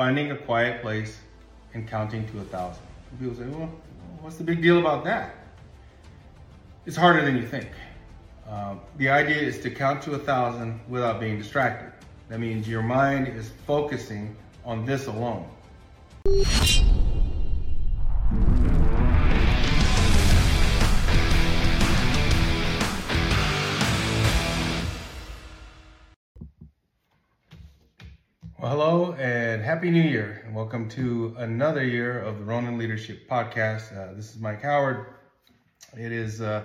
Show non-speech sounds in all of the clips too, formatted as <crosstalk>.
finding a quiet place and counting to a thousand. People say, well, what's the big deal about that? It's harder than you think. Uh, the idea is to count to a thousand without being distracted. That means your mind is focusing on this alone. Happy new year, and welcome to another year of the Ronin Leadership Podcast. Uh, this is Mike Howard. It is uh,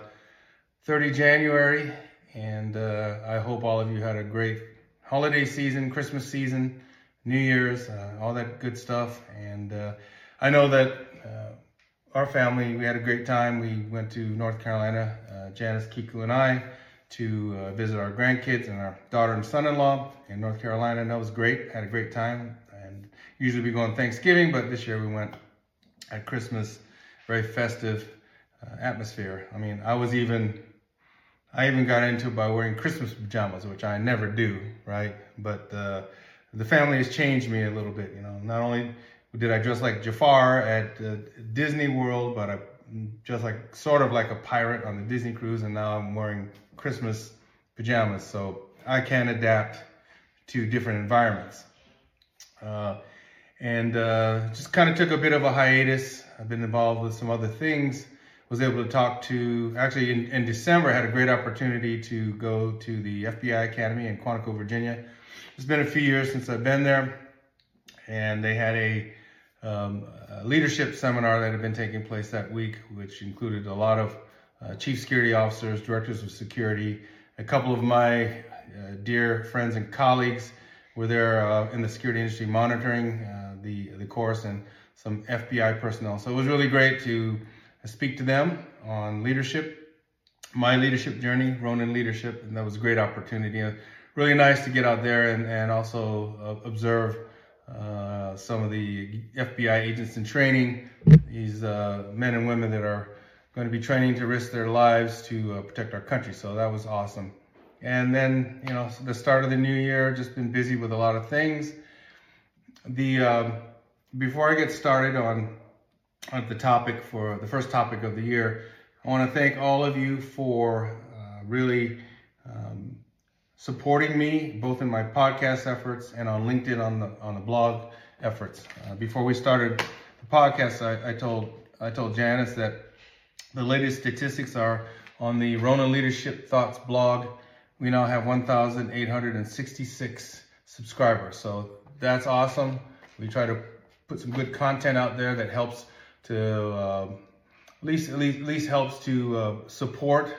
30 January, and uh, I hope all of you had a great holiday season, Christmas season, New Year's, uh, all that good stuff. And uh, I know that uh, our family, we had a great time. We went to North Carolina, Janice, Kiku, and I to visit our grandkids and our daughter and son-in-law in North Carolina, and that was great. Had a great time, usually we go on Thanksgiving, but this year we went at Christmas. Very festive uh, atmosphere. I mean, I was even, I even got into it by wearing Christmas pajamas, which I never do, right? But uh, the family has changed me a little bit. You know, not only did I dress like Jafar at uh, Disney World, but I just like sort of like a pirate on the Disney cruise, and now I'm wearing Christmas pajamas, so I can adapt to different environments. Uh, and uh, just kind of took a bit of a hiatus. I've been involved with some other things. Was able to talk to, actually in, in December, I had a great opportunity to go to the FBI Academy in Quantico, Virginia. It's been a few years since I've been there, and they had a, um, a leadership seminar that had been taking place that week, which included a lot of uh, chief security officers, directors of security. A couple of my uh, dear friends and colleagues were there uh, in the security industry monitoring uh, the, the course and some FBI personnel. So it was really great to speak to them on leadership, my leadership journey, Ronin leadership, and that was a great opportunity. really nice to get out there and, and also uh, observe uh, some of the FBI agents in training, these men and women that are going to be training to risk their lives to uh, protect our country. So that was awesome. And then, you know, the start of the new year, just been busy with a lot of things. The um, before I get started on on the topic for the first topic of the year, I want to thank all of you for uh, really um, supporting me both in my podcast efforts and on LinkedIn on the on the blog efforts. Uh, before we started the podcast, I, I told I told Janice that the latest statistics are on the Ronin Leadership Thoughts blog. We now have 1,866 subscribers. So that's awesome. We try to put some good content out there that helps to uh, at least at least, at least helps to uh, support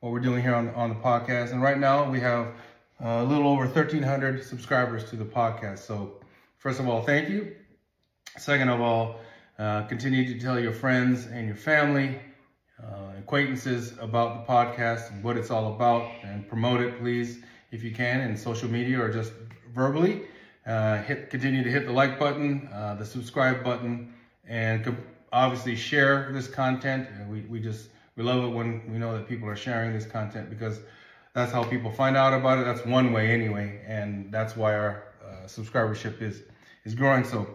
what we're doing here on on the podcast. And right now we have a little over 1,300 subscribers to the podcast. So first of all, thank you. Second of all, uh, continue to tell your friends and your family uh, acquaintances about the podcast and what it's all about and promote it, please, if you can, in social media or just verbally. Uh, hit, continue to hit the like button, uh, the subscribe button, and obviously share this content. We, we just we love it when we know that people are sharing this content because that's how people find out about it. That's one way anyway, and that's why our uh, subscribership is is growing. So,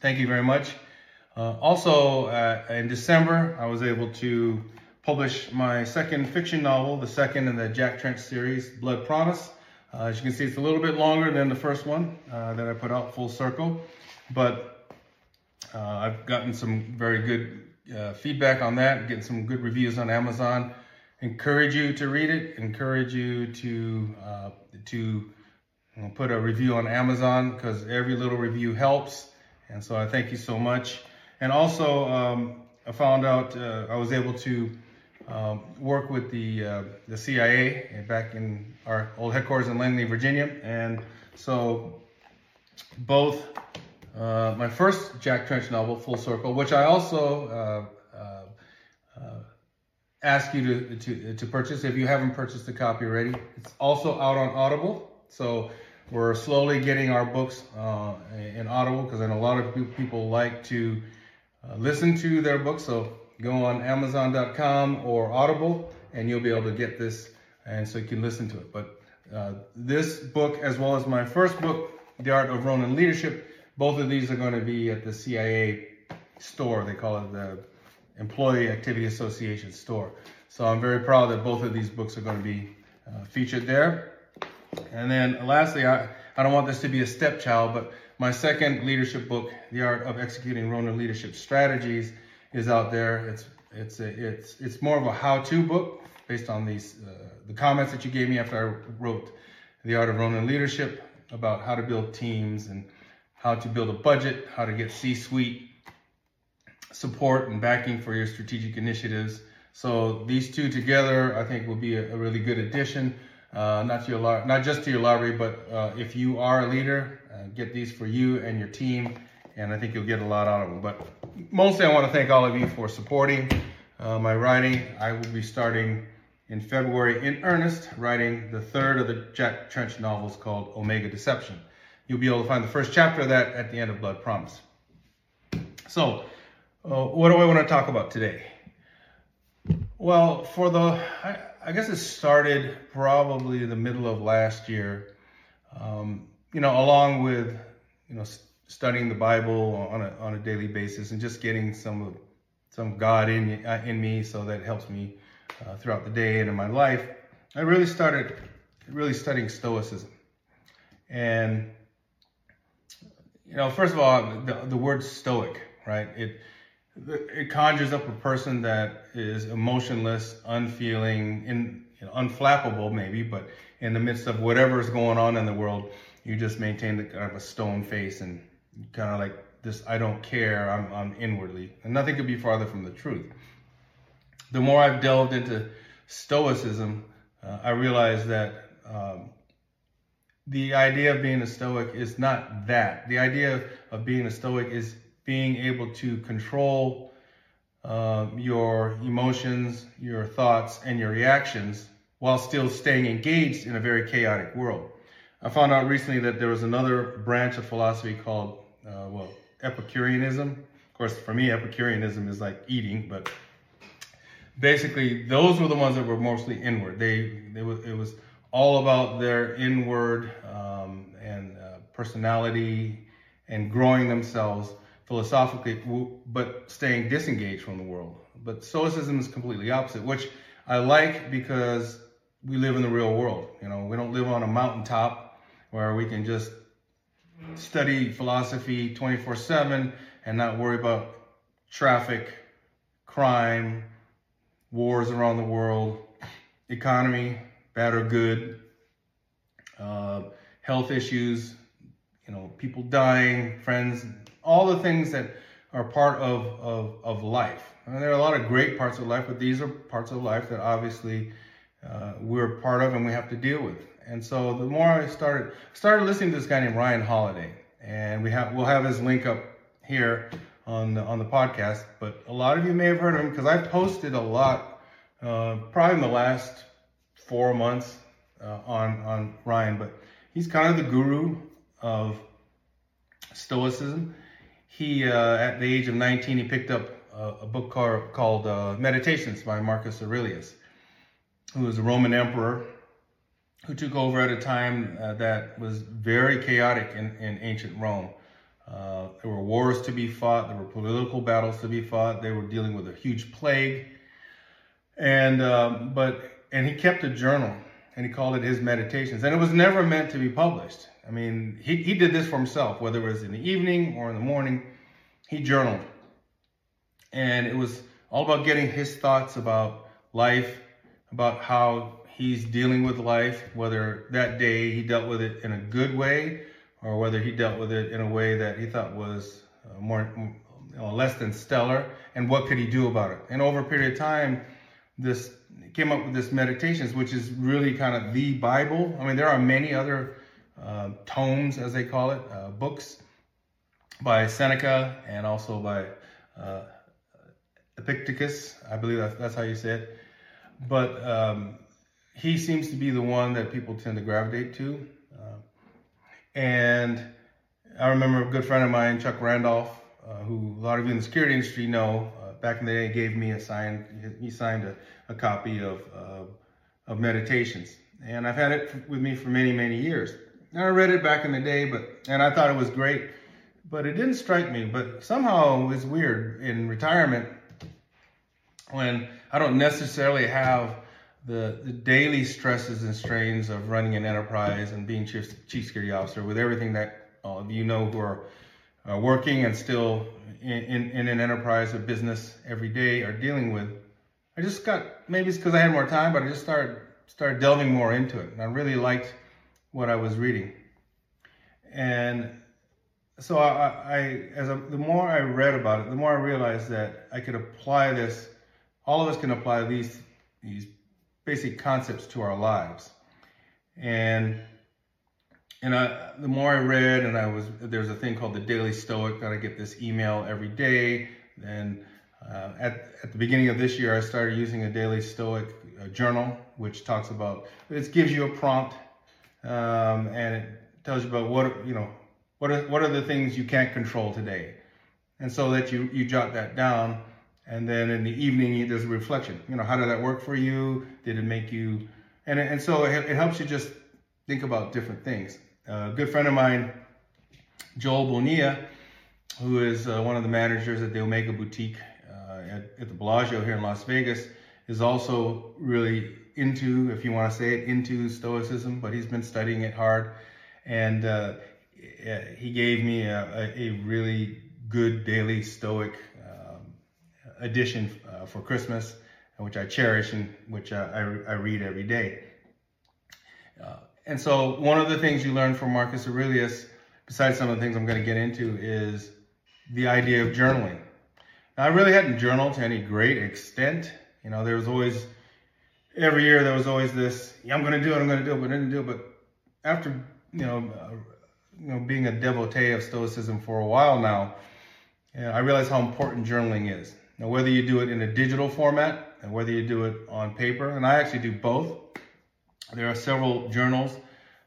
thank you very much. Uh, also, uh, in December, I was able to publish my second fiction novel, the second in the Jack Trench series, Blood Promise. Uh, as you can see, it's a little bit longer than the first one uh, that I put out, Full Circle, but uh, I've gotten some very good uh, feedback on that, getting some good reviews on Amazon. Encourage you to read it. Encourage you to to put a review on Amazon because every little review helps. And so I thank you so much. And also, um, I found out uh, I was able to um, work with the uh, the CIA back in our old headquarters in Langley, Virginia. And so, both uh, my first Jack Trench novel, Full Circle, which I also uh, uh, uh, ask you to, to to purchase if you haven't purchased a copy already. It's also out on Audible. So we're slowly getting our books in Audible because I know a lot of people like to uh, listen to their books. So go on Amazon.com or Audible, and you'll be able to get this, and so you can listen to it. But uh, this book, as well as my first book, The Art of Ronin Leadership, both of these are going to be at the CIA store. They call it the Employee Activity Association store. So I'm very proud that both of these books are going to be uh, featured there. And then lastly, I, I don't want this to be a stepchild, but my second leadership book, The Art of Executing Ronin Leadership Strategies, is out there. It's it's a, it's it's more of a how-to book based on these uh, the comments that you gave me after I wrote The Art of Ronin Leadership about how to build teams and how to build a budget, how to get C-suite support and backing for your strategic initiatives. So these two together, I think, will be a, a really good addition, uh, not to your not just to your library, but uh, if you are a leader, uh, get these for you and your team, and I think you'll get a lot out of them. But mostly, I want to thank all of you for supporting uh, my writing. I will be starting in February in earnest, writing the third of the Jack Trench novels called Omega Deception. You'll be able to find the first chapter of that at the end of Blood Promise. So, uh, what do I want to talk about today? Well, for the, I, I guess it started probably the middle of last year. Um, you know, along with, you know, studying the Bible on a, on a daily basis and just getting some of some God in uh, in me, so that helps me uh, throughout the day and in my life. I really started really studying Stoicism, and you know, first of all, the, the word Stoic, right? It it conjures up a person that is emotionless, unfeeling, in, you know, unflappable maybe, but in the midst of whatever is going on in the world, you just maintain the kind of a stone face and kind of like this I don't care, I'm, I'm inwardly. And nothing could be farther from the truth. The more I've delved into Stoicism, uh, I realize that um, the idea of being a Stoic is not that. The idea of, of being a Stoic is being able to control uh, your emotions, your thoughts, and your reactions while still staying engaged in a very chaotic world. I found out recently that there was another branch of philosophy called, uh, well, Epicureanism. Of course, for me, Epicureanism is like eating, but basically, those were the ones that were mostly inward. They, they was, it was all about their inward um, and uh, personality and growing themselves philosophically, but staying disengaged from the world. But Stoicism is completely opposite, which I like because we live in the real world. You know, we don't live on a mountaintop where we can just study philosophy 24 7 and not worry about traffic, crime, wars around the world, economy, bad or good, uh, health issues, you know, people dying, friends, all the things that are part of, of, of life. And there are a lot of great parts of life, but these are parts of life that obviously uh, we're part of and we have to deal with. And so the more I started started listening to this guy named Ryan Holiday, and we have we'll have his link up here on the, on the podcast. But a lot of you may have heard of him because I've posted a lot, uh, probably in the last four months uh, on on Ryan. But he's kind of the guru of Stoicism. He uh, at the age of 19 he picked up a, a book called, called uh, Meditations by Marcus Aurelius, who was a Roman emperor who took over at a time uh, that was very chaotic in, in ancient Rome. Uh, there were wars to be fought, there were political battles to be fought, they were dealing with a huge plague. And, um, but, and he kept a journal and he called it his meditations. And it was never meant to be published. I mean, he, he did this for himself, whether it was in the evening or in the morning, he journaled. And it was all about getting his thoughts about life, about how he's dealing with life, whether that day he dealt with it in a good way or whether he dealt with it in a way that he thought was uh, more you know, less than stellar, and what could he do about it? And over a period of time, this came up with this meditations, which is really kind of the Bible. I mean, there are many other uh, tomes, as they call it, uh, books by Seneca and also by uh, Epictetus. I believe that's, that's how you say it. But um, he seems to be the one that people tend to gravitate to. Uh, and I remember a good friend of mine, Chuck Randolph, uh, who a lot of you in the security industry know, uh, back in the day gave me a sign, he signed a, a copy of, of Meditations. And I've had it with me for many, many years. And I read it back in the day, but, and I thought it was great. but it didn't strike me. But somehow it's weird in retirement when I don't necessarily have the, the daily stresses and strains of running an enterprise and being chief, chief security officer with everything that all of you know who are uh, working and still in, in, in, an enterprise or business every day are dealing with. I just got, maybe it's because I had more time, but I just started, started delving more into it. And I really liked what I was reading. And so I, I as a, the more I read about it, the more I realized that I could apply this. All of us can apply these these basic concepts to our lives, and and I, the more I read, and I was there's a thing called the Daily Stoic that I get this email every day. And uh, at at the beginning of this year, I started using a Daily Stoic uh, journal, which talks about it gives you a prompt, um, and it tells you about what you know what are, what are the things you can't control today? And so that you, you jot that down. And then in the evening, there's a reflection. You know, how did that work for you? Did it make you, and, and so it, it helps you just think about different things. A good friend of mine, Joel Bonilla, who is uh, one of the managers at the Omega Boutique uh, at, at the Bellagio here in Las Vegas, is also really into, if you want to say it, into Stoicism, but he's been studying it hard. And uh, he gave me a, a, really good daily Stoic edition uh, for Christmas, which I cherish and which uh, I, I read every day. Uh, and so, one of the things you learn from Marcus Aurelius, besides some of the things I'm going to get into, is the idea of journaling. Now, I really hadn't journaled to any great extent. You know, there was always, every year, there was always this, yeah, I'm going to do it, I'm going to do it, but I didn't do it. But after, you know, you know, being a devotee of Stoicism for a while now, you know, I realize how important journaling is. Now, whether you do it in a digital format and whether you do it on paper, and I actually do both. There are several journals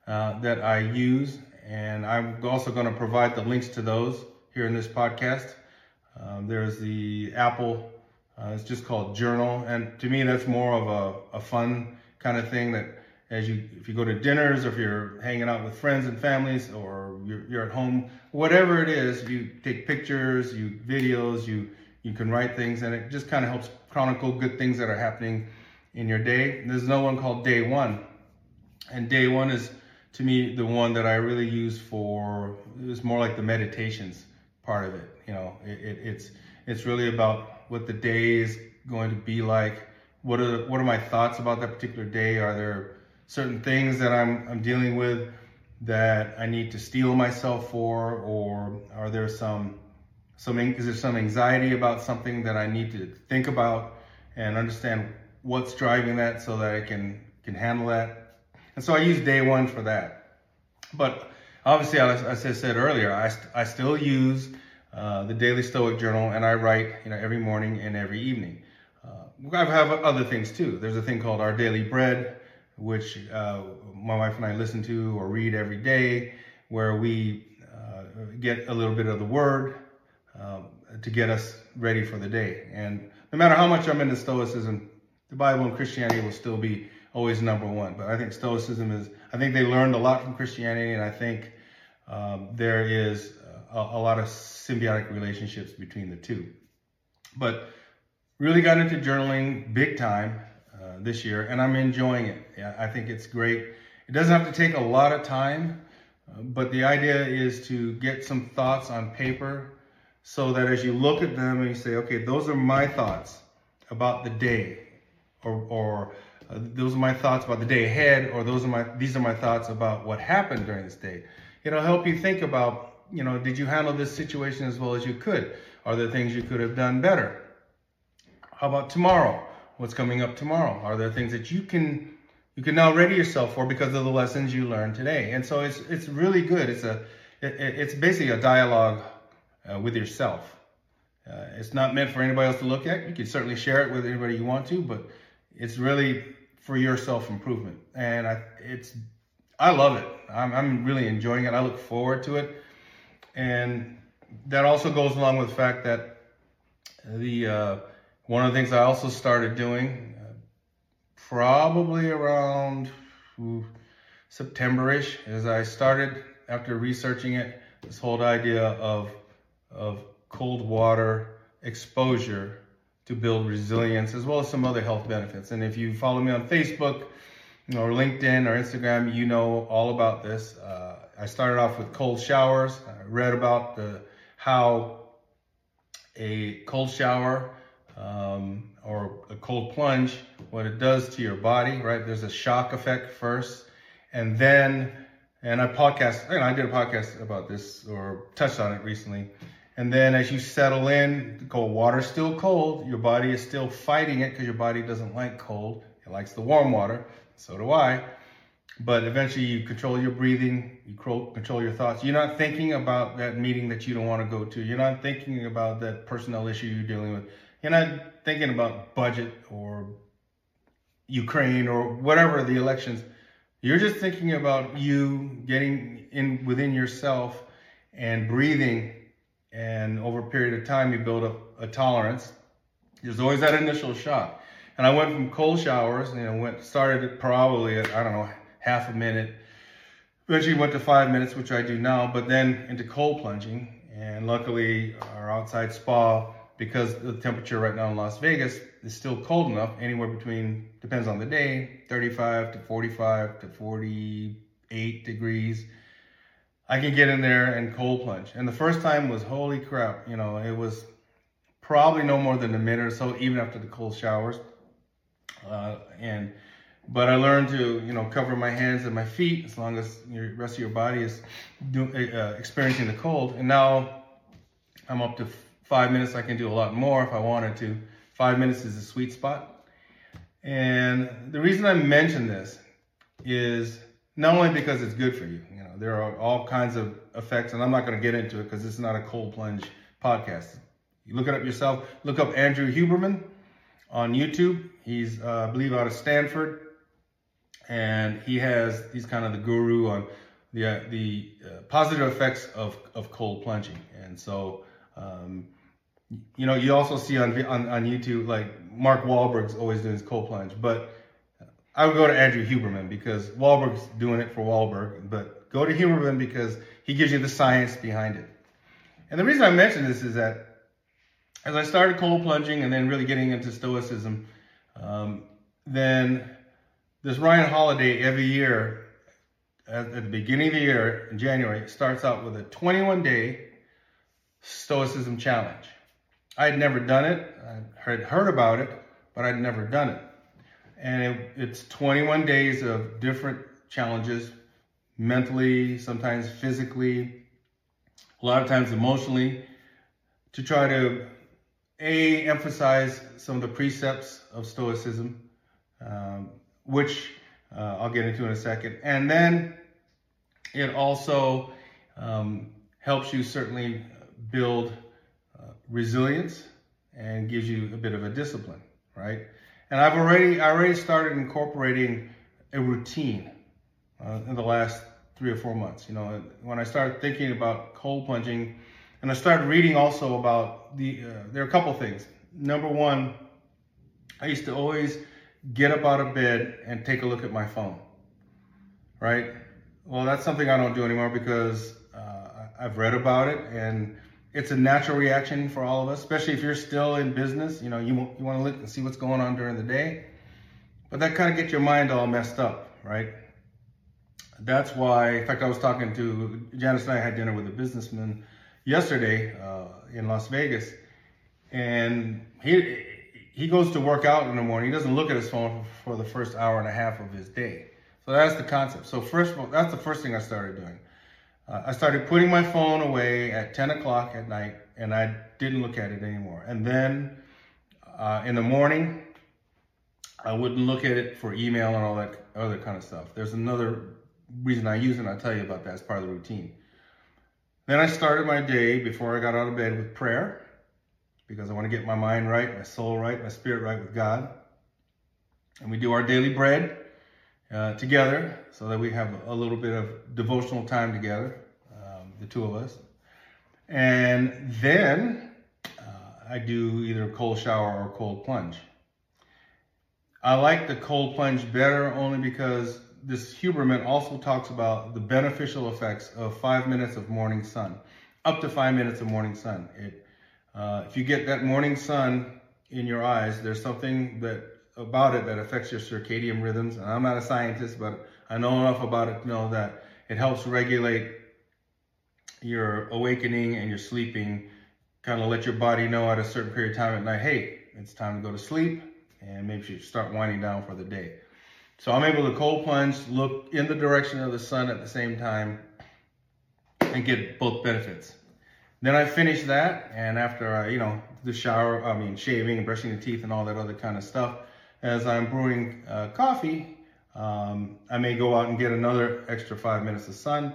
uh, that I use, and I'm also going to provide the links to those here in this podcast. Um, there's the Apple, uh, it's just called Journal, and to me, that's more of a, a fun kind of thing that as you if you go to dinners or if you're hanging out with friends and families or you're, you're at home whatever it is you take pictures you videos you you can write things and it just kind of helps chronicle good things that are happening in your day. There's no one called day one. And day one is to me the one that i really use for it's more like the meditations part of it you know? It, it, it's it's really about what the day is going to be like. What are what are my thoughts about that particular day? Are there certain things that I'm, I'm dealing with that I need to steel myself for, or are there some, some, is there some anxiety about something that I need to think about and understand what's driving that so that I can, can handle that. And so I use day one for that. But obviously, as I said earlier, I, I still use uh, the Daily Stoic Journal and I write, you know, every morning and every evening. Uh, I have other things too. There's a thing called Our Daily Bread, which uh, my wife and I listen to or read every day, where we uh, get a little bit of the Word um, to get us ready for the day. And no matter how much I'm into Stoicism, the Bible and Christianity will still be always number one. But I think Stoicism is, I think they learned a lot from Christianity, and I think um, there is a, a lot of symbiotic relationships between the two. But really got into journaling big time uh, this year, and I'm enjoying it. I think it's great. It doesn't have to take a lot of time, uh, but the idea is to get some thoughts on paper so that as you look at them and you say, okay, those are my thoughts about the day, or, or uh, those are my thoughts about the day ahead, or those are my these are my thoughts about what happened during this day. It'll help you think about, you know, did you handle this situation as well as you could? Are there things you could have done better? How about tomorrow? what's coming up tomorrow? Are there things that you can you can now ready yourself for because of the lessons you learned today? And so it's it's really good. It's a it, it's basically a dialogue uh, with yourself. Uh, it's not meant for anybody else to look at. You can certainly share it with anybody you want to, but it's really for your self improvement. And I it's I love it. I'm, I'm really enjoying it. I look forward to it. And that also goes along with the fact that the uh, one of the things I also started doing, uh, probably around September-ish, is I started after researching it. this whole idea of of cold water exposure to build resilience as well as some other health benefits. And if you follow me on Facebook or LinkedIn or Instagram, you know all about this. Uh, I started off with cold showers. I read about the how a cold shower um, or a cold plunge, what it does to your body, right? There's a shock effect first, and then, and I podcast, I did a podcast about this or touched on it recently. And then as you settle in, the cold water's still cold. Your body is still fighting it because your body doesn't like cold. It likes the warm water. So do I. But eventually you control your breathing, you control your thoughts. You're not thinking about that meeting that you don't want to go to. You're not thinking about that personnel issue you're dealing with. You're not thinking about budget or Ukraine or whatever the elections. You're just thinking about you getting in within yourself and breathing. And over a period of time, you build up a tolerance. There's always that initial shock. And I went from cold showers, you know, went started probably at I don't know half a minute. Eventually went to five minutes, which I do now, but then into cold plunging. And luckily, our outside spa, because the temperature right now in Las Vegas is still cold enough, anywhere between, depends on the day, 35 to 45 to 48 degrees. I can get in there and cold plunge. And the first time was holy crap, you know, it was probably no more than a minute or so, even after the cold showers. Uh, and but I learned to, you know, cover my hands and my feet as long as the rest of your body is do, uh, experiencing the cold. And now I'm up to five minutes. I can do a lot more if I wanted to. Five minutes is a sweet spot. And the reason I mention this is not only because it's good for you. There are all kinds of effects, and I'm not going to get into it because this is not a cold plunge podcast. You look it up yourself. Look up Andrew Huberman on YouTube. He's, uh, I believe, out of Stanford and he has he's kind of the guru on the uh, the uh, positive effects of of cold plunging. And so, um, you know, you also see on, on on YouTube like Mark Wahlberg's always doing his cold plunge, but I would go to Andrew Huberman because Wahlberg's doing it for Wahlberg, but go to Huberman because he gives you the science behind it. And the reason I mention this is that as I started cold plunging and then really getting into stoicism, um, then this Ryan Holiday every year, at, at the beginning of the year in January, starts out with a 21 day Stoicism challenge. I had never done it. I had heard about it, but I'd never done it. And it, it's 21 days of different challenges, mentally, sometimes physically, a lot of times emotionally, to try to a emphasize some of the precepts of Stoicism, um, which uh, I'll get into in a second. And then it also um, helps you certainly build uh, resilience and gives you a bit of a discipline, right? And I've already I already started incorporating a routine uh, in the last three or four months. You know, when I started thinking about cold plunging, and I started reading also about the uh, there are a couple things. Number one, I used to always get up out of bed and take a look at my phone, right? Well, that's something I don't do anymore because uh, I've read about it and it's a natural reaction for all of us, especially if you're still in business. You know, you, you want to look and see what's going on during the day, but that kind of gets your mind all messed up, right? That's why, in fact, I was talking to Janice and I had dinner with a businessman yesterday uh, in Las Vegas, and he he goes to work out in the morning. He doesn't look at his phone for the first hour and a half of his day. So that's the concept. So first, that's the first thing I started doing. Uh, I started putting my phone away at 10 o'clock at night, and I didn't look at it anymore. And then uh, in the morning, I wouldn't look at it for email and all that other kind of stuff. There's another reason I use it, and I'll tell you about that as part of the routine. Then I started my day before I got out of bed with prayer because I want to get my mind right, my soul right, my spirit right with God. And we do our daily bread uh, together so that we have a little bit of devotional time together, um, the two of us. And then uh, I do either a cold shower or a cold plunge. I like the cold plunge better only because this Huberman also talks about the beneficial effects of five minutes of morning sun, up to five minutes of morning sun. It, uh, if you get that morning sun in your eyes, there's something that about it that affects your circadian rhythms. And I'm not a scientist, but I know enough about it to know that it helps regulate your awakening and your sleeping. Kind of let your body know at a certain period of time at night, hey, it's time to go to sleep, and maybe you start winding down for the day. So I'm able to cold plunge, look in the direction of the sun at the same time, and get both benefits. Then I finish that, and after I, you know, the shower, I mean, shaving and brushing the teeth and all that other kind of stuff, as I'm brewing uh, coffee, um, I may go out and get another extra five minutes of sun,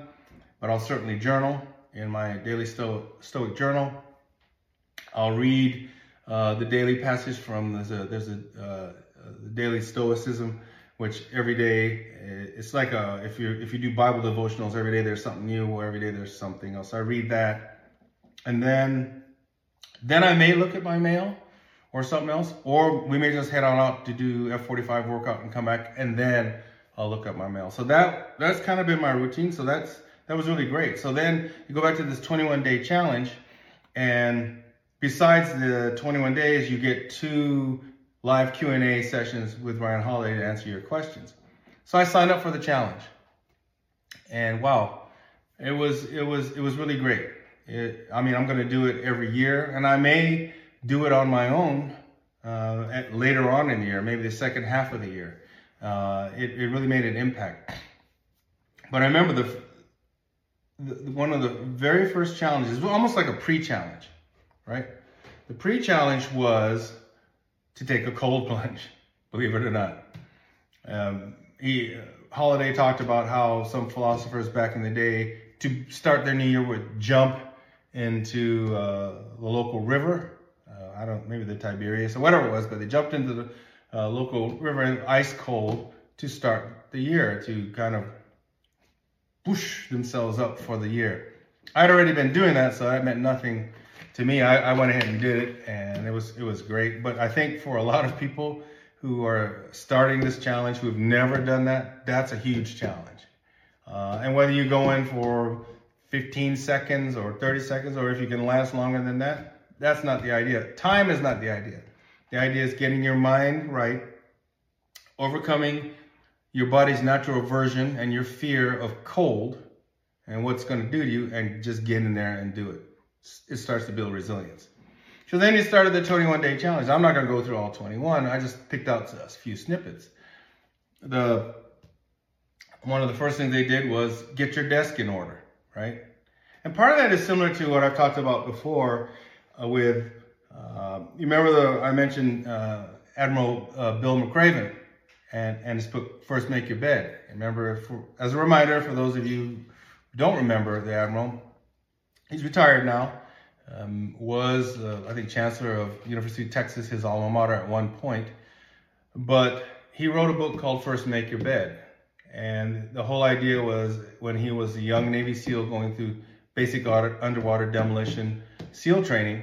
but I'll certainly journal in my daily Sto- Stoic journal. I'll read uh, the daily passage from there's a there's a uh, the daily Stoicism, which every day eh, it's like a if you if you do Bible devotionals every day there's something new or every day there's something else. I read that, and then then I may look at my mail or something else, or we may just head on out to do F45 workout and come back, and then I'll look at my mail. So that that's kind of been my routine. So that's that was really great. So then you go back to this 21 day challenge, and besides the 21 days, you get two live Q&A sessions with Ryan Holiday to answer your questions. So I signed up for the challenge, and wow, it was it was it was really great. It, I mean, I'm going to do it every year, and I may do it on my own uh, at, later on in the year, maybe the second half of the year. Uh, it, it really made an impact. But I remember the, the one of the very first challenges, almost like a pre-challenge, right? The pre-challenge was to take a cold <laughs> plunge, believe it or not. Um, he Holiday talked about how some philosophers back in the day to start their new year would jump into uh, the local river I don't, maybe the Tiberius or whatever it was, but they jumped into the uh, local river ice cold to start the year, to kind of push themselves up for the year. I'd already been doing that, so that meant nothing to me. I, I went ahead and did it, and it was it was great. But I think for a lot of people who are starting this challenge, who've never done that, that's a huge challenge. Uh, and whether you go in for 15 seconds or 30 seconds, or if you can last longer than that, that's not the idea. Time is not the idea. The idea is getting your mind right, overcoming your body's natural aversion and your fear of cold and what's going to do to you, and just get in there and do it. It starts to build resilience. So then you started the 21 day challenge. I'm not going to go through all 21. I just picked out a few snippets. The one of the first things they did was get your desk in order, right? And part of that is similar to what I've talked about before uh, with, uh, you remember the, I mentioned uh, Admiral Bill McRaven and, and his book, First Make Your Bed. Remember, for, as a reminder for those of you who don't remember the Admiral, he's retired now, um, was, uh, I think, Chancellor of University of Texas, his alma mater at one point. But he wrote a book called First Make Your Bed. And the whole idea was when he was a young Navy SEAL going through basic underwater demolition, SEAL training,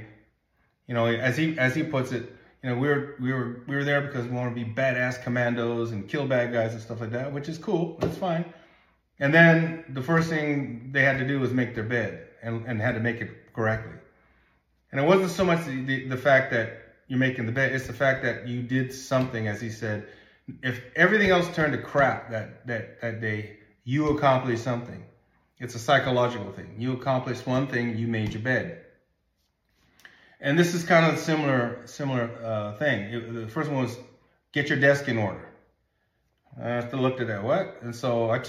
you know, as he as he puts it, you know, we were we were we were there because we want to be badass commandos and kill bad guys and stuff like that, which is cool. That's fine. And then the first thing they had to do was make their bed and, and had to make it correctly. And it wasn't so much the, the, the fact that you're making the bed, it's the fact that you did something, as he said. If everything else turned to crap that, that, that day, you accomplished something. It's a psychological thing. You accomplished one thing, you made your bed. And this is kind of a similar similar uh, thing. It, the first one was get your desk in order. I have to look at that. What? And so I,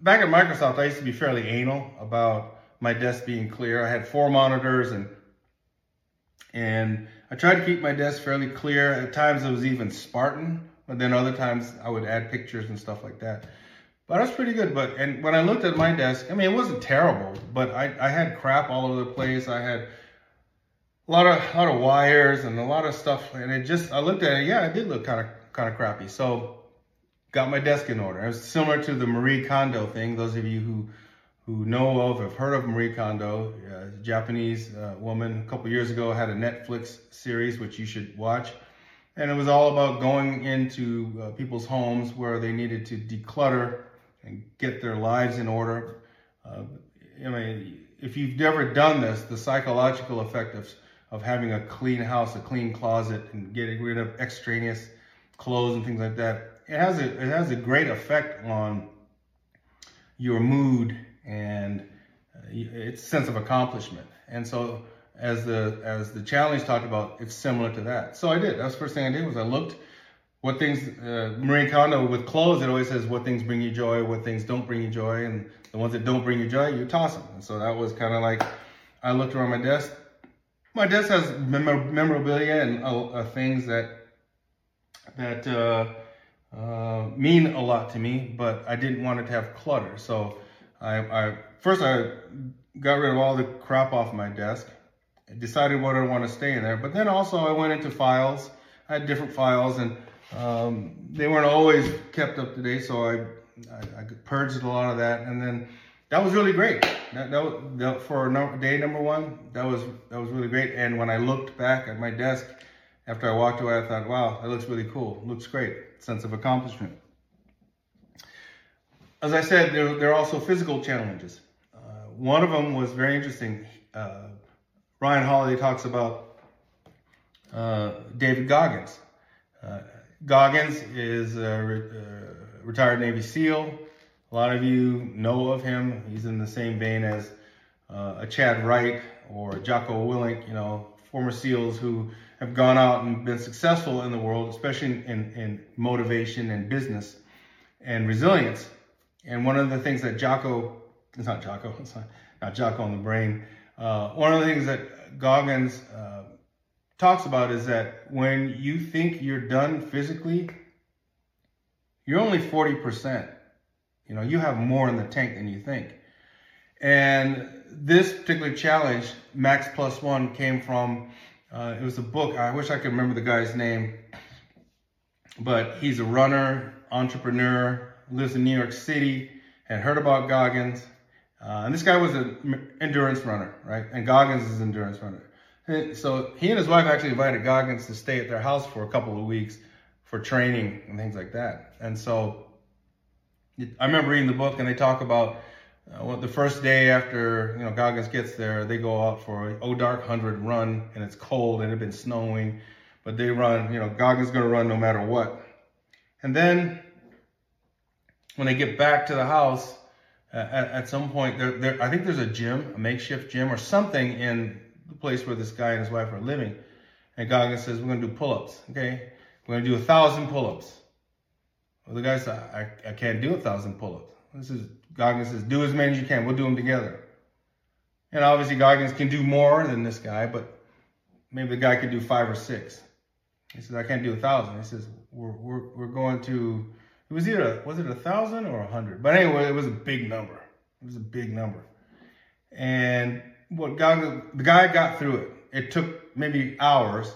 back at Microsoft, I used to be fairly anal about my desk being clear. I had four monitors and and I tried to keep my desk fairly clear. At times it was even Spartan, but then other times I would add pictures and stuff like that. But that's pretty good. But and when I looked at my desk, I mean, it wasn't terrible, but I, I had crap all over the place. I had a lot of a lot of wires and a lot of stuff, and it just I looked at it. Yeah, it did look kind of kind of crappy. So got my desk in order. It was similar to the Marie Kondo thing. Those of you who who know of have heard of Marie Kondo, a Japanese uh, woman. A couple years ago had a Netflix series which you should watch, and it was all about going into uh, people's homes where they needed to declutter and get their lives in order. Uh, I mean, if you've never done this, the psychological effect of, of having a clean house, a clean closet, and getting rid of extraneous clothes and things like that, it has a it has a great effect on your mood and uh, its sense of accomplishment. And so, as the as the challenge talked about, it's similar to that. So I did. That's the first thing I did was I looked what things uh, Marie Kondo with clothes. It always says what things bring you joy, what things don't bring you joy, and the ones that don't bring you joy, you toss them. And so that was kind of like I looked around my desk. My desk has memorabilia and uh, uh, things that that uh, uh, mean a lot to me, but I didn't want it to have clutter. So I, I first I got rid of all the crap off my desk, decided what I want to stay in there. But then also I went into files. I had different files and um, they weren't always kept up to date. So I, I, I, purged a lot of that. And then that was really great. That, that, that for day number one, that was, that was really great. And when I looked back at my desk after I walked away, I thought, wow, that looks really cool. Looks great. Sense of accomplishment. As I said, there, there are also physical challenges. Uh, one of them was very interesting. Uh, Ryan Holiday talks about uh, David Goggins. Uh, Goggins is a re- uh, retired Navy SEAL. A lot of you know of him. He's in the same vein as uh, a Chadd Wright or Jocko Willink, you know, former SEALs who have gone out and been successful in the world, especially in, in, in motivation and business and resilience. And one of the things that Jocko, it's not Jocko, it's not, not Jocko on the brain. Uh, one of the things that Goggins uh, talks about is that when you think you're done physically, you're only 40%. You know, you have more in the tank than you think. And this particular challenge, Max Plus One, came from, uh, it was a book. I wish I could remember the guy's name, but he's a runner, entrepreneur, lives in New York City, had heard about Goggins. Uh, and this guy was an endurance runner, right? And Goggins is an endurance runner. So he and his wife actually invited Goggins to stay at their house for a couple of weeks for training and things like that. And so I remember reading the book and they talk about uh, well, the first day after you know Goggins gets there, they go out for a O Dark Hundred run and it's cold and it had been snowing, but they run. You know Goggins is going to run no matter what. And then when they get back to the house, uh, at, at, some point, there, there, I think there's a gym, a makeshift gym or something in the place where this guy and his wife are living. And Goggins says, we're going to do pull-ups, okay? We're going to do a thousand pull-ups. Well, the guy said, I, I can't do a thousand pull-ups. This is, Goggins says, do as many as you can. We'll do them together. And obviously Goggins can do more than this guy, but maybe the guy could do five or six. He says, I can't do a thousand. He says, we're, we're, we're going to, it was either, was it a thousand or a hundred? But anyway, it was a big number. It was a big number. And what God, the guy got through it. It took maybe hours,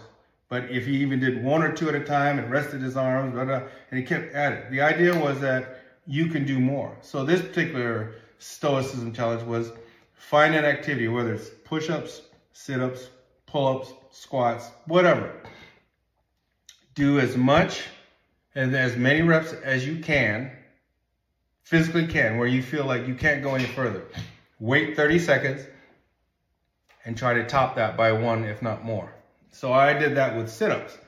but if he even did one or two at a time and rested his arms, blah, blah, and he kept at it. The idea was that you can do more. So this particular stoicism challenge was find an activity, whether it's push-ups, sit-ups, pull-ups, squats, whatever. Do as much and as many reps as you can, physically can, where you feel like you can't go any further. Wait 30 seconds, and try to top that by one, if not more. So I did that with sit-ups.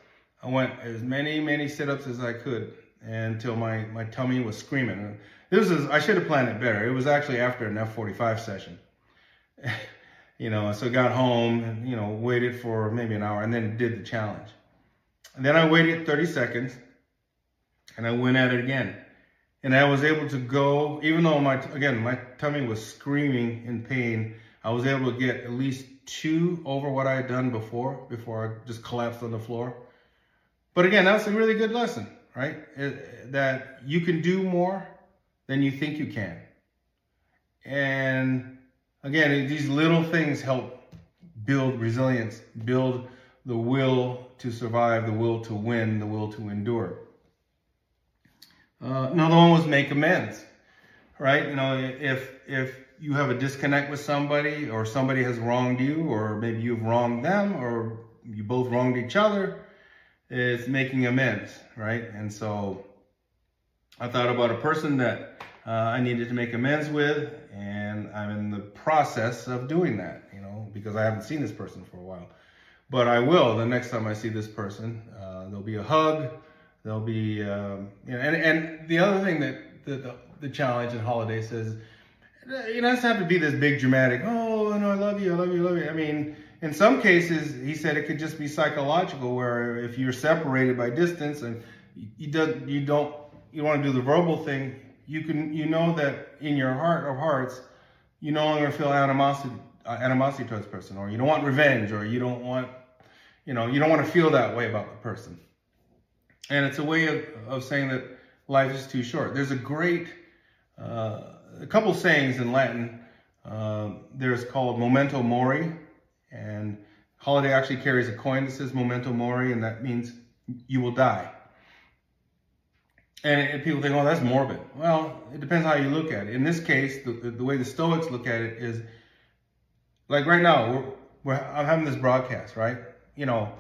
I went as many, many sit-ups as I could until my, my tummy was screaming. This is, I should have planned it better. It was actually after an F45 session. <laughs> you know, so got home and, you know, waited for maybe an hour and then did the challenge. And then I waited 30 seconds and I went at it again. And I was able to go, even though my, again, my tummy was screaming in pain, I was able to get at least two over what I had done before, before I just collapsed on the floor. But again, that's a really good lesson, right? It, that you can do more than you think you can. And again, these little things help build resilience, build the will to survive, the will to win, the will to endure. Uh, another one was make amends, right? You know, if if you have a disconnect with somebody or somebody has wronged you or maybe you've wronged them or you both wronged each other, it's making amends, right? And so I thought about a person that uh, I needed to make amends with, and I'm in the process of doing that, you know, because I haven't seen this person for a while. But I will the next time I see this person. Uh, there'll be a hug. There'll be, um, you know, and, and the other thing that the, the, the challenge in holiday says, it doesn't have to be this big dramatic, oh, no, I love you, I love you, I love you. I mean, in some cases, he said it could just be psychological, where if you're separated by distance and you don't, you don't, you want to do the verbal thing, you can, you know that in your heart of hearts, you no longer feel animosity, uh, animosity towards person, or you don't want revenge, or you don't want, you know, you don't want to feel that way about the person. And it's a way of, of saying that life is too short. There's a great, uh, a couple sayings in Latin. Uh, there's called memento mori, and Holiday actually carries a coin that says memento mori, and that means you will die. And, and people think, oh, that's morbid. Well, it depends how you look at it. In this case, the, the way the Stoics look at it is like right now, we're, we're, I'm having this broadcast, right? You know,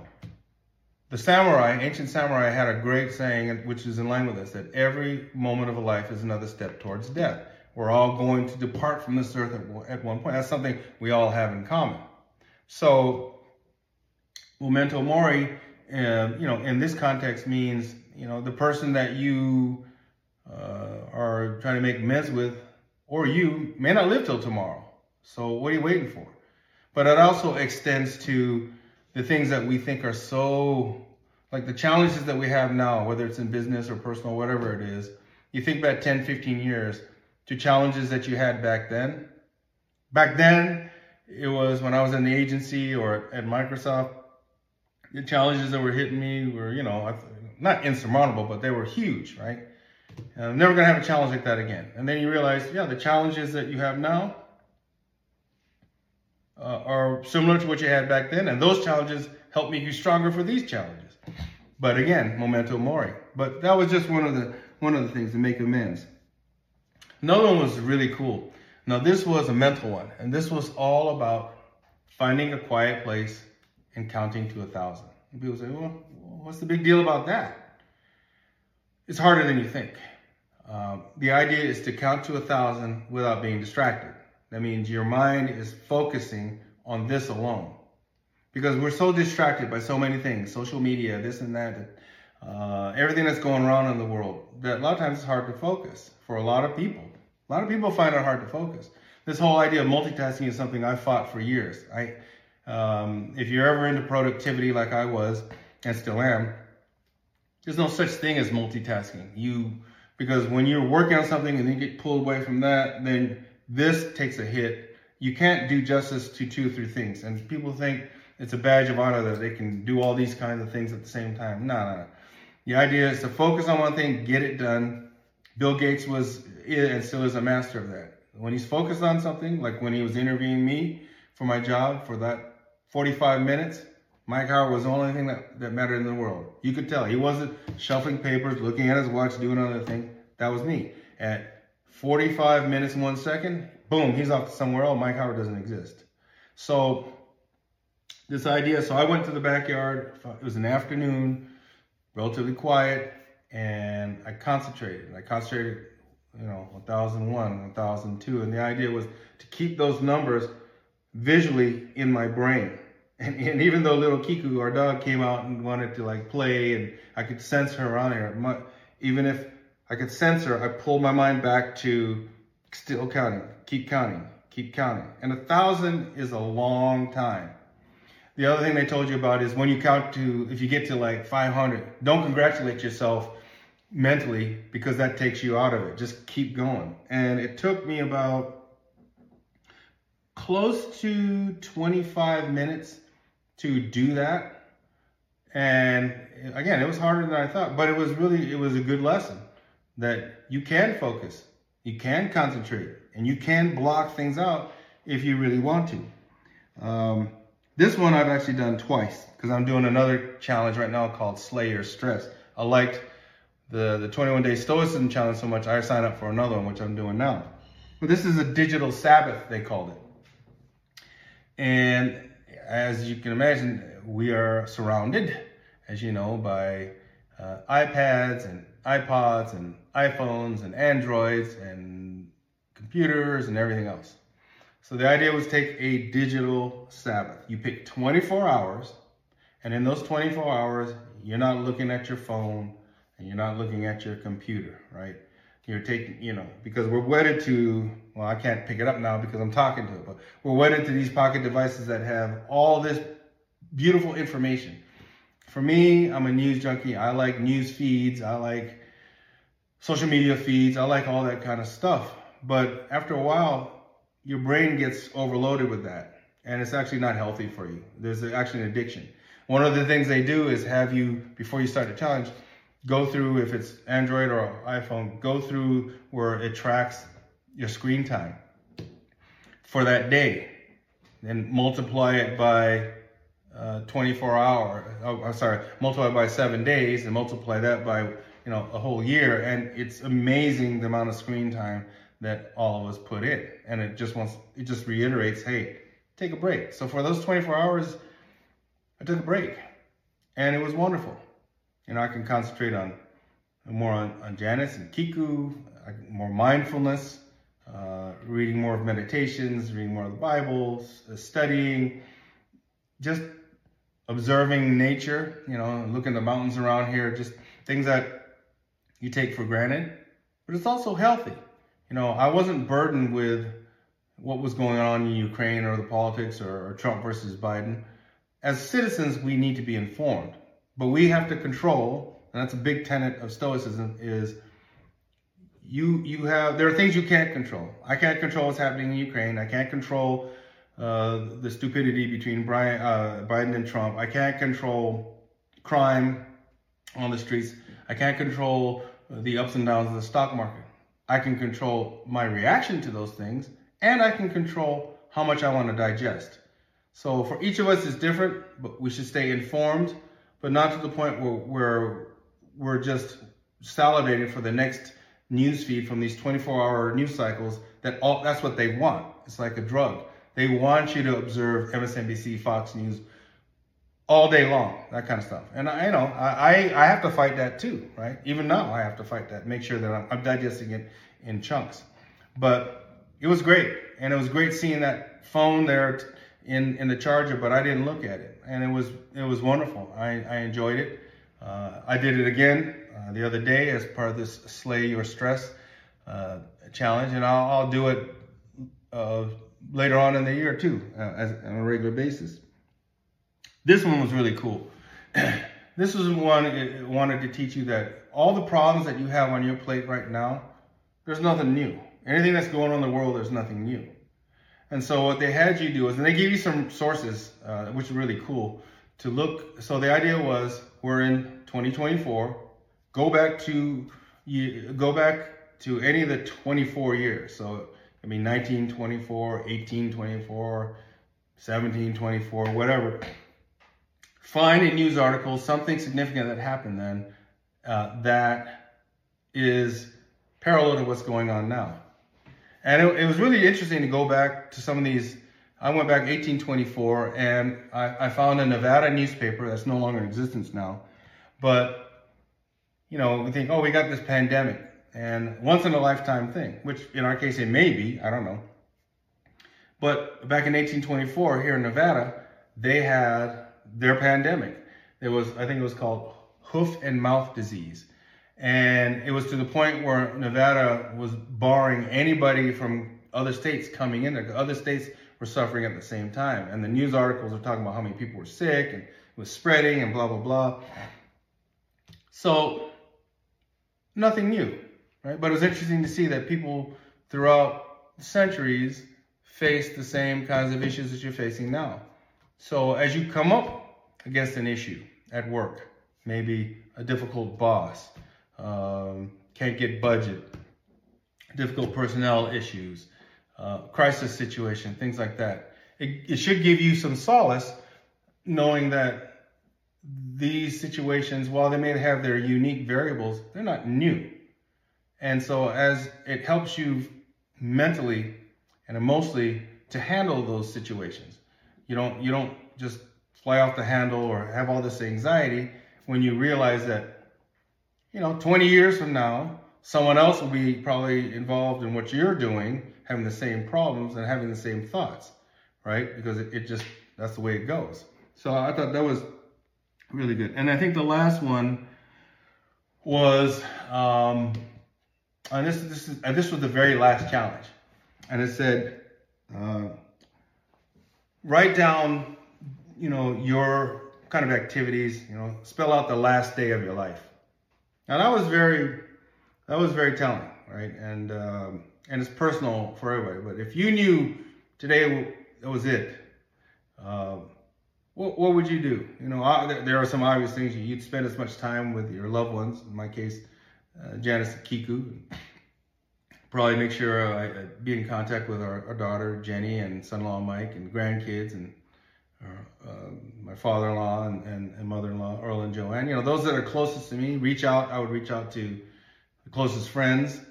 the samurai, ancient samurai, had a great saying, which is in line with this, that every moment of a life is another step towards death. We're all going to depart from this earth at, one point. That's something we all have in common. So, memento mori, uh, you know, in this context means, you know, the person that you uh, are trying to make amends with, or you may not live till tomorrow. So, what are you waiting for? But it also extends to the things that we think are so, like the challenges that we have now, whether it's in business or personal, whatever it is. You think back 10, 15 years to challenges that you had back then. Back then, it was when I was in the agency or at Microsoft, the challenges that were hitting me were, you know, not insurmountable, but they were huge, right? And I'm never going to have a challenge like that again. And then you realize, yeah, the challenges that you have now uh, are similar to what you had back then. And those challenges help make you stronger for these challenges. But again, memento mori. But that was just one of the one of the things to make amends. Another one was really cool. Now, this was a mental one, and this was all about finding a quiet place and counting to a thousand. And people say, well, what's the big deal about that? It's harder than you think. Um, the idea is to count to a thousand without being distracted. That means your mind is focusing on this alone. Because we're so distracted by so many things, social media, this and that, uh, everything that's going around in the world, that a lot of times it's hard to focus for a lot of people. A lot of people find it hard to focus. This whole idea of multitasking is something I fought for years. I, um, if you're ever into productivity like I was and still am, there's no such thing as multitasking. You because when you're working on something and then you get pulled away from that, then this takes a hit. You can't do justice to two or three things. And people think it's a badge of honor that they can do all these kinds of things at the same time. No, no, no. The idea is to focus on one thing, get it done. Bill Gates was and still is a master of that. When he's focused on something, like when he was interviewing me for my job for that 45 minutes, Mike Howard was the only thing that, that mattered in the world. You could tell. He wasn't shuffling papers, looking at his watch, doing another thing. That was me. At 45 minutes and one second, boom, he's off somewhere else. Mike Howard doesn't exist. So this idea, so I went to the backyard. It was an afternoon, relatively quiet, and I concentrated. I concentrated you know, 1001, 1002. And the idea was to keep those numbers visually in my brain. And, and even though little Kiku, our dog, came out and wanted to like play and I could sense her around here, even if I could sense her, I pulled my mind back to still counting, keep counting, keep counting. And a thousand is a long time. The other thing they told you about is when you count to, if you get to like 500, don't congratulate yourself mentally because that takes you out of it. Just keep going. And it took me about close to 25 minutes to do that. And again, it was harder than I thought, but it was really, it was a good lesson that you can focus, you can concentrate, and you can block things out if you really want to. Um, this one I've actually done twice because I'm doing another challenge right now called Slay Your Stress. I liked the, the 21 day stoicism challenge so much, I signed up for another one, which I'm doing now. But this is a digital Sabbath, they called it. And as you can imagine, we are surrounded, as you know, by uh, iPads and iPods and iPhones and Androids and computers and everything else. So the idea was take a digital Sabbath. You pick 24 hours, and in those 24 hours, you're not looking at your phone and you're not looking at your computer, right? You're taking, you know, because we're wedded to, well, I can't pick it up now because I'm talking to it, but we're wedded to these pocket devices that have all this beautiful information. For me, I'm a news junkie. I like news feeds. I like social media feeds. I like all that kind of stuff. But after a while, your brain gets overloaded with that and it's actually not healthy for you. There's actually an addiction. One of the things they do is have you, before you start a challenge, go through, if it's Android or iPhone, go through where it tracks your screen time for that day and multiply it by uh, 24 hour, oh, I'm sorry, multiply by seven days and multiply that by, you know, a whole year. And it's amazing the amount of screen time that all of us put in. And it just wants, it just reiterates, hey, take a break. So for those 24 hours, I took a break and it was wonderful. You know, I can concentrate on more on, on Janice and Kiku, more mindfulness, uh, reading more of meditations, reading more of the Bibles, uh, studying, just observing nature, you know, looking at the mountains around here, just things that you take for granted. But it's also healthy. You know, I wasn't burdened with what was going on in Ukraine or the politics or, or Trump versus Biden. As citizens, we need to be informed, but we have to control, and that's a big tenet of Stoicism, is you you have there are things you can't control. I can't control what's happening in Ukraine. I can't control uh, the stupidity between Brian, uh, Biden and Trump. I can't control crime on the streets. I can't control the ups and downs of the stock market. I can control my reaction to those things, and I can control how much I want to digest. So for each of us, it's different, but we should stay informed, but not to the point where we're, we're just salivating for the next news feed from these 24-hour news cycles. That all that's what they want. It's like a drug. They want you to observe MSNBC, Fox News all day long, that kind of stuff. And I you know I I have to fight that too, right? Even now I have to fight that. Make sure that I'm, I'm digesting it in chunks. But it was great, and it was great seeing that phone there in in the charger, but I didn't look at it, and it was it was wonderful. I I enjoyed it. Uh, I did it again uh, the other day as part of this Slay Your Stress uh, challenge, and I'll, I'll do it uh, later on in the year too, uh, as, on a regular basis. This one was really cool. <clears throat> this was one it wanted to teach you that all the problems that you have on your plate right now, there's nothing new. Anything that's going on in the world, there's nothing new. And so what they had you do is, and they gave you some sources, uh, which is really cool, to look. So the idea was, we're in 2024. Go back to you go back to any of the 24 years. So I mean 1924, 1824, 1724, whatever. Find a news article, something significant that happened then uh, that is parallel to what's going on now. And it, it, was really interesting to go back to some of these. I went back 1824 and I, I found a Nevada newspaper that's no longer in existence now. But, you know, we think, oh, we got this pandemic and once in a lifetime thing, which in our case it may be, I don't know. But back in 1824 here in Nevada, they had their pandemic. It was, I think it was called hoof and mouth disease. And it was to the point where Nevada was barring anybody from other states coming in there. Other states were suffering at the same time. And the news articles are talking about how many people were sick and it was spreading and blah, blah, blah. So nothing new, right? But it was interesting to see that people throughout centuries faced the same kinds of issues that you're facing now. So as you come up against an issue at work, maybe a difficult boss, um, can't get budget, difficult personnel issues, uh, crisis situation, things like that. It, it should give you some solace knowing that these situations, while they may have their unique variables, they're not new. And so as it helps you mentally and emotionally to handle those situations, you don't you don't just fly off the handle or have all this anxiety when you realize that you know, 20 years from now, someone else will be probably involved in what you're doing, having the same problems and having the same thoughts, right? Because it, it just, that's the way it goes. So I thought that was really good. And I think the last one was, um, and this, this, is, this was the very last challenge. And it said, uh, write down, you know, your kind of activities, you know, spell out the last day of your life. Now that was very, that was very telling, right? And um, and it's personal for everybody. But if you knew today that was it, uh, what what would you do? You know, there are some obvious things. You'd spend as much time with your loved ones. In my case, uh, Janice Kiku. Probably make sure I be in contact with our, our daughter Jenny and son-in-law Mike and grandkids and uh, my father-in-law and, and, and, mother-in-law, Earl and Joanne. You know, those that are closest to me, reach out. I would reach out to the closest friends,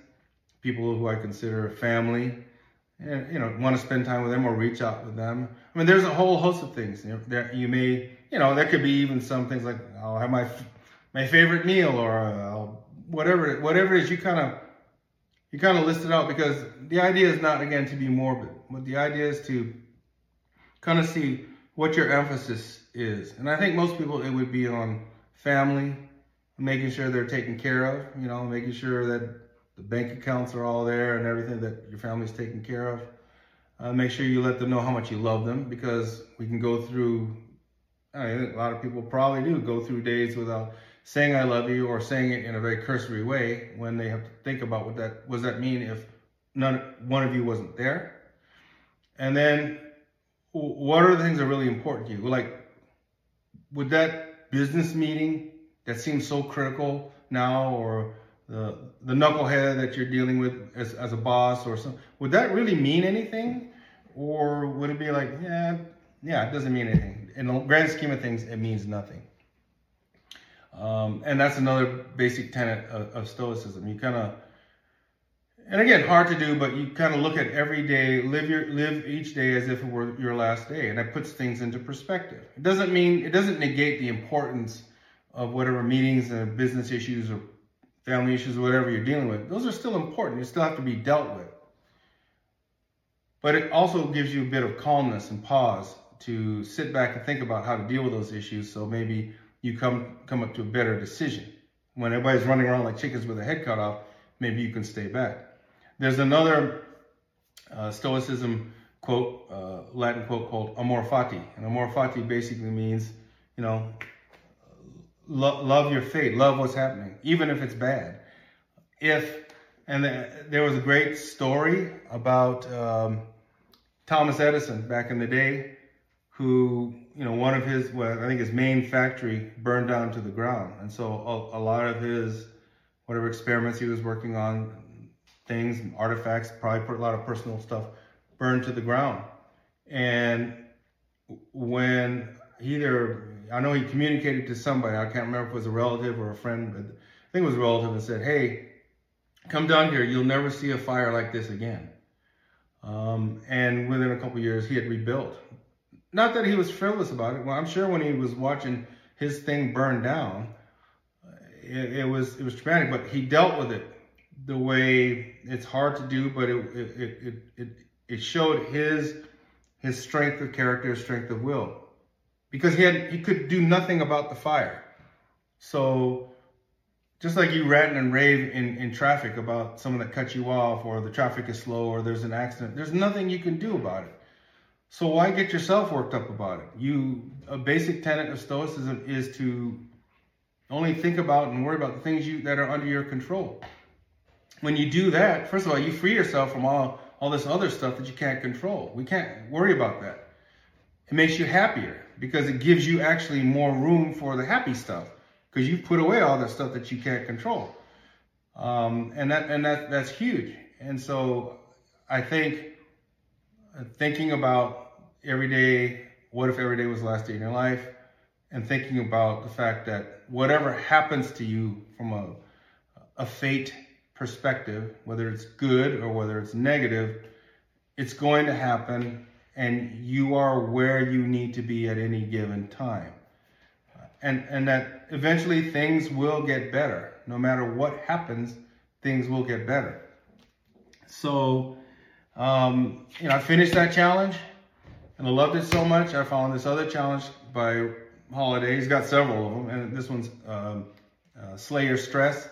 people who I consider family, and you know, want to spend time with them or reach out with them. I mean, there's a whole host of things. You know, there you may, you know, there could be even some things like I'll have my my favorite meal or uh, whatever whatever it is you kind of you kind of list it out because the idea is not again to be morbid, but the idea is to kind of see what your emphasis is. And I think most people, it would be on family, making sure they're taken care of, you know, making sure that the bank accounts are all there and everything that your family's taken care of. Uh, make sure you let them know how much you love them because we can go through, I mean, a lot of people probably do go through days without saying I love you or saying it in a very cursory way when they have to think about what that, what does that mean if none, one of you wasn't there? And then what are the things that are really important to you? Like, would that business meeting that seems so critical now, or the the knucklehead that you're dealing with as, as a boss, or something, would that really mean anything, or would it be like, yeah, yeah, it doesn't mean anything. In the grand scheme of things, it means nothing. Um, and that's another basic tenet of, of Stoicism. You kind of and again, hard to do, but you kind of look at every day, live your live each day as if it were your last day, and that puts things into perspective. It doesn't mean it doesn't negate the importance of whatever meetings and business issues or family issues or whatever you're dealing with. Those are still important. You still have to be dealt with. But it also gives you a bit of calmness and pause to sit back and think about how to deal with those issues. So maybe you come come up to a better decision. When everybody's running around like chickens with their head cut off, maybe you can stay back. There's another uh, Stoicism quote, uh, Latin quote called amor fati. And amor fati basically means, you know, lo- love your fate, love what's happening, even if it's bad. If, and there was a great story about um, Thomas Edison back in the day, who, you know, one of his, well, I think his main factory burned down to the ground. And so a, a lot of his, whatever experiments he was working on, things and artifacts, probably put a lot of personal stuff burned to the ground. And when he either, I know he communicated to somebody, I can't remember if it was a relative or a friend, but I think it was a relative and said, hey, come down here, you'll never see a fire like this again. Um, and within a couple years, he had rebuilt. Not that he was frivolous about it. Well, I'm sure when he was watching his thing burn down, it, it was it was traumatic, but he dealt with it the way it's hard to do, but it it it it, it showed his his strength of character, strength of will, because he had he could do nothing about the fire. So just like you rant and rave in, in traffic about someone that cuts you off or the traffic is slow or there's an accident, there's nothing you can do about it. So why get yourself worked up about it? You a basic tenet of stoicism is to only think about and worry about the things you that are under your control when you do that, first of all, you free yourself from all, all this other stuff that you can't control. We can't worry about that. It makes you happier because it gives you actually more room for the happy stuff because you've put away all the stuff that you can't control. Um, and that and that that's huge. And so I think thinking about every day, what if every day was the last day in your life, and thinking about the fact that whatever happens to you from a a fate perspective, whether it's good or whether it's negative, it's going to happen and you are where you need to be at any given time. and and that eventually things will get better. No matter what happens, things will get better. So, um, you know, I finished that challenge, and I loved it so much. I found this other challenge by Holiday. He's got several of them, and this one's um, uh, Stress.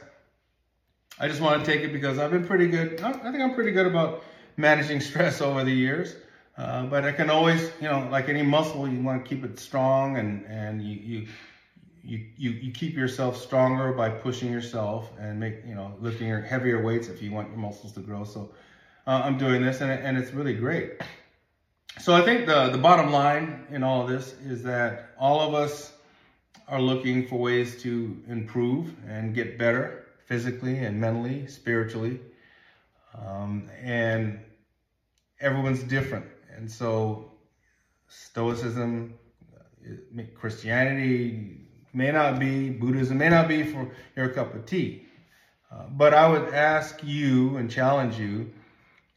I just want to take it because I've been pretty good. I think I'm pretty good about managing <laughs> stress over the years. Uh, but I can always, you know, like any muscle, you want to keep it strong and, and you, you, you, you, you keep yourself stronger by pushing yourself and make, you know, lifting your heavier weights if you want your muscles to grow. So uh, I'm doing this and, and it's really great. So I think the, the bottom line in all this is that all of us are looking for ways to improve and get better physically and mentally, spiritually. Um, and everyone's different. And so, Stoicism, uh, Christianity may not be, Buddhism may not be for your cup of tea. Uh, but I would ask you and challenge you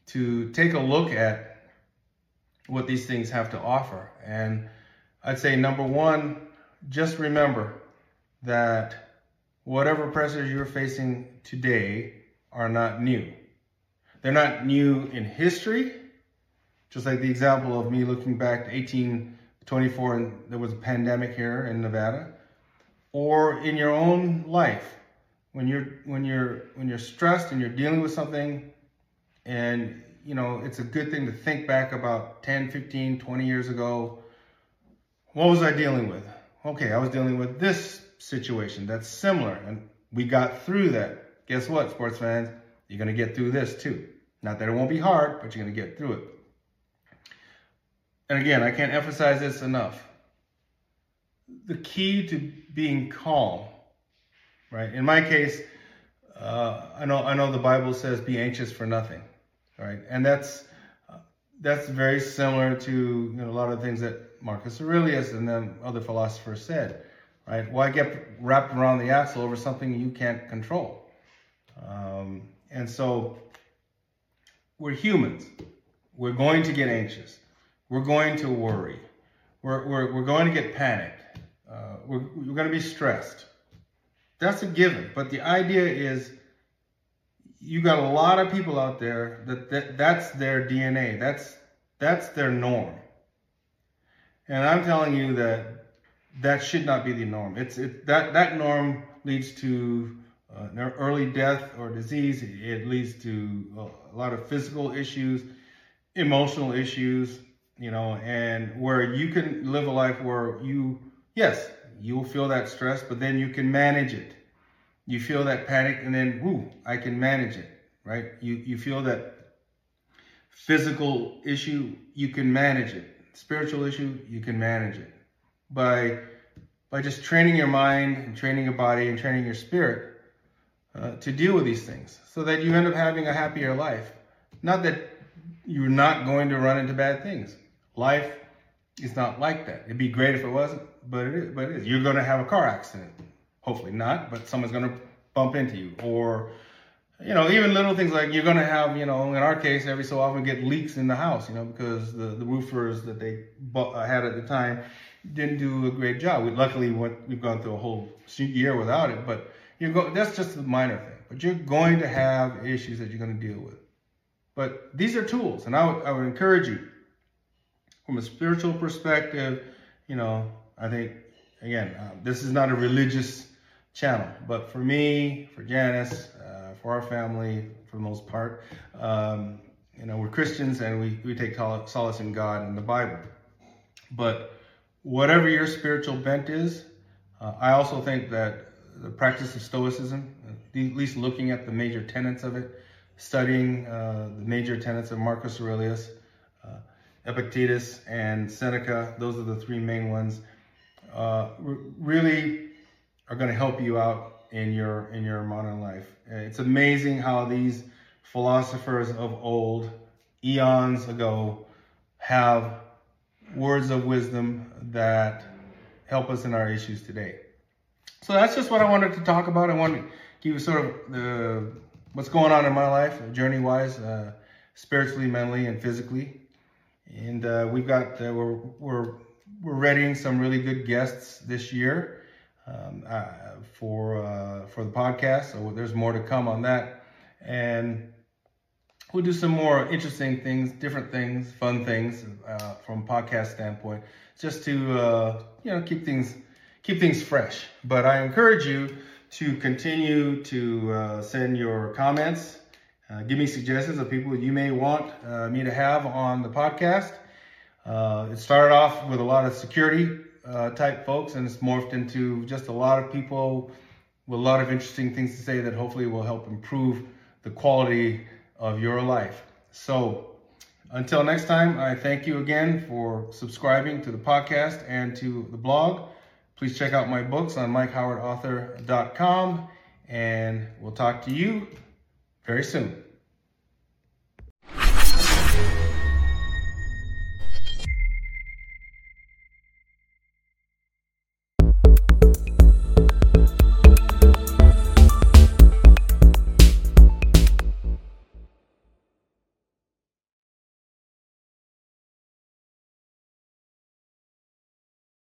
to take a look at what these things have to offer. And I'd say, number one, just remember that whatever pressures you're facing today are not new. They're not new in history, just like the example of me looking back to 1824 and there was a pandemic here in Nevada, or in your own life when you're when you're when you're stressed and you're dealing with something and you know it's a good thing to think back about 10 15 20 years ago. What was i dealing with? Okay i was dealing with this situation that's similar and we got through that. Guess what sports fans? You're going to get through this too. Not that it won't be hard but you're going to get through it. And again, I can't emphasize this enough. The key to being calm, right? In my case, uh, I know I know the Bible says be anxious for nothing, right? And that's uh, that's very similar to you know, a lot of things that Marcus Aurelius and then other philosophers said, right? Why get wrapped around the axle over something you can't control? Um, and so we're humans. We're going to get anxious. We're going to worry. We're, we're, we're going to get panicked. Uh, we're, we're going to be stressed. That's a given. But the idea is you got a lot of people out there that, that that's their DNA. That's that's their norm. And I'm telling you that that should not be the norm. It's it, that that norm leads to uh, early death or disease. It leads to a lot of physical issues, emotional issues, you know, and where you can live a life where you, yes, you'll feel that stress, but then you can manage it. You feel that panic, and then, whoo, I can manage it, right? You you feel that physical issue, you can manage it. Spiritual issue, you can manage it by by just training your mind and training your body and training your spirit uh, to deal with these things, so that you end up having a happier life. Not that you're not going to run into bad things. Life is not like that. It'd be great if it wasn't, but it is. But it is. You're going to have a car accident. Hopefully not, but someone's going to bump into you. Or, you know, even little things like you're going to have, you know, in our case, every so often get leaks in the house, you know, because the, the roofers that they uh, had at the time didn't do a great job. We luckily went, we've gone through a whole year without it, but you're go, that's just a minor thing. But you're going to have issues that you're going to deal with. But these are tools, and I would, I would encourage you from a spiritual perspective, you know, I think, again, uh, this is not a religious channel, but for me, for Janice, uh, for our family, for the most part, um, you know, we're Christians and we, we take solace in God and the Bible. But whatever your spiritual bent is, uh, I also think that the practice of Stoicism, at least looking at the major tenets of it, studying uh, the major tenets of Marcus Aurelius, Epictetus, and Seneca. Those are the three main ones. Uh, really are going to help you out in your in your modern life. It's amazing how these philosophers of old, eons ago, have words of wisdom that help us in our issues today. So that's just what I wanted to talk about. I wanted to give you sort of the what's going on in my life, journey wise, uh, spiritually, mentally, and physically. And uh, we've got uh, we're we're we're readying some really good guests this year. Um, uh, for uh, for the podcast. So there's more to come on that, and we'll do some more interesting things, different things, fun things uh, from podcast standpoint, just to uh, you know keep things keep things fresh. But I encourage you to continue to uh, send your comments. Uh, give me suggestions of people you may want me to have on the podcast. It started off with a lot of security uh, type folks, and it's morphed into just a lot of people with a lot of interesting things to say that hopefully will help improve the quality of your life. So, until next time, I thank you again for subscribing to the podcast and to the blog. Please check out my books on MikeHowardAuthor.com, and we'll talk to you very soon.